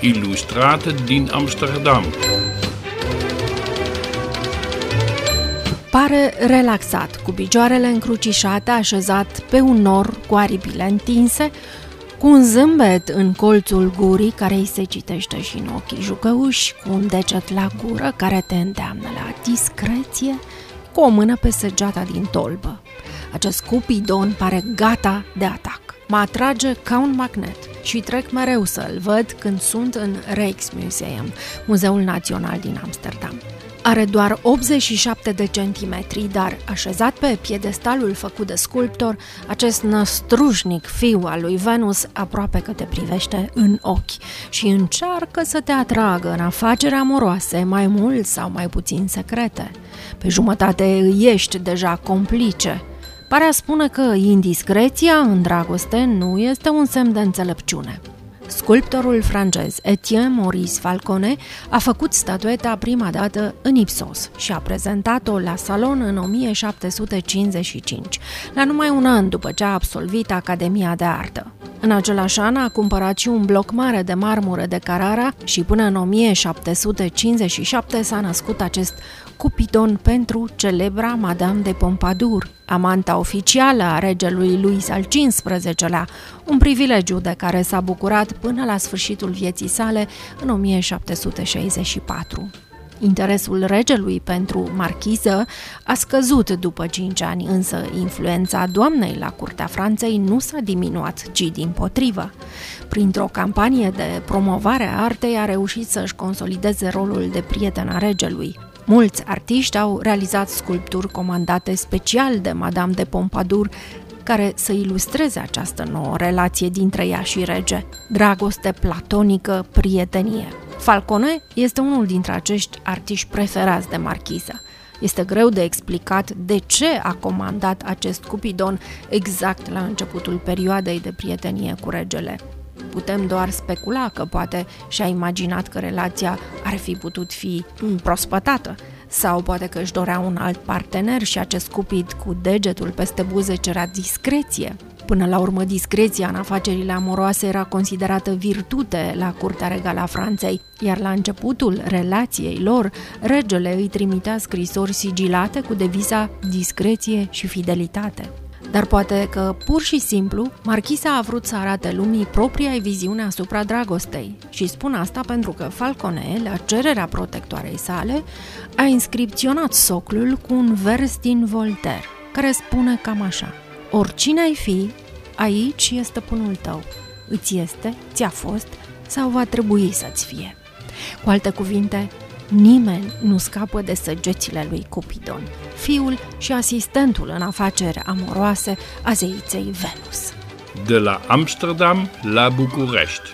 ilustrate din Amsterdam. Pare relaxat, cu picioarele încrucișate, așezat pe un nor cu aripile întinse, cu un zâmbet în colțul gurii care îi se citește și în ochii jucăuși, cu un deget la gură care te îndeamnă la discreție, cu o mână pe săgeata din tolbă. Acest cupidon pare gata de atac. Mă atrage ca un magnet și trec mereu să-l văd când sunt în Rijksmuseum, Muzeul Național din Amsterdam. Are doar 87 de centimetri, dar așezat pe piedestalul făcut de sculptor, acest năstrușnic fiu al lui Venus aproape că te privește în ochi și încearcă să te atragă în afaceri amoroase, mai mult sau mai puțin secrete. Pe jumătate îi ești deja complice. Pare a spune că indiscreția în dragoste nu este un semn de înțelepciune. Sculptorul francez Etienne Maurice Falcone a făcut statueta prima dată în Ipsos și a prezentat-o la salon în 1755, la numai un an după ce a absolvit Academia de Artă. În același an a cumpărat și un bloc mare de marmură de Carrara și până în 1757 s-a născut acest Cupidon pentru celebra Madame de Pompadour, amanta oficială a regelui Louis al XV-lea, un privilegiu de care s-a bucurat până la sfârșitul vieții sale în 1764. Interesul regelui pentru marchiză a scăzut după 5 ani, însă influența doamnei la curtea Franței nu s-a diminuat, ci din potrivă. Printr-o campanie de promovare a artei a reușit să-și consolideze rolul de prietena regelui. Mulți artiști au realizat sculpturi comandate special de Madame de Pompadour, care să ilustreze această nouă relație dintre ea și rege, dragoste platonică, prietenie. Falcone este unul dintre acești artiști preferați de marchiză. Este greu de explicat de ce a comandat acest cupidon exact la începutul perioadei de prietenie cu regele. Putem doar specula că poate și-a imaginat că relația ar fi putut fi prospătată, sau poate că își dorea un alt partener și acest cupid cu degetul peste buze cerea discreție. Până la urmă, discreția în afacerile amoroase era considerată virtute la curtea regală a Franței, iar la începutul relației lor, regele îi trimitea scrisori sigilate cu deviza discreție și fidelitate. Dar poate că, pur și simplu, Marchisa a vrut să arate lumii propria viziune asupra dragostei. Și spun asta pentru că Falcone, la cererea protectoarei sale, a inscripționat soclul cu un vers din Voltaire, care spune cam așa. Oricine ai fi, aici este stăpânul tău. Îți este, ți-a fost sau va trebui să-ți fie. Cu alte cuvinte, Nimeni nu scapă de săgețile lui Cupidon, fiul și asistentul în afaceri amoroase a zeiței Venus. De la Amsterdam la București.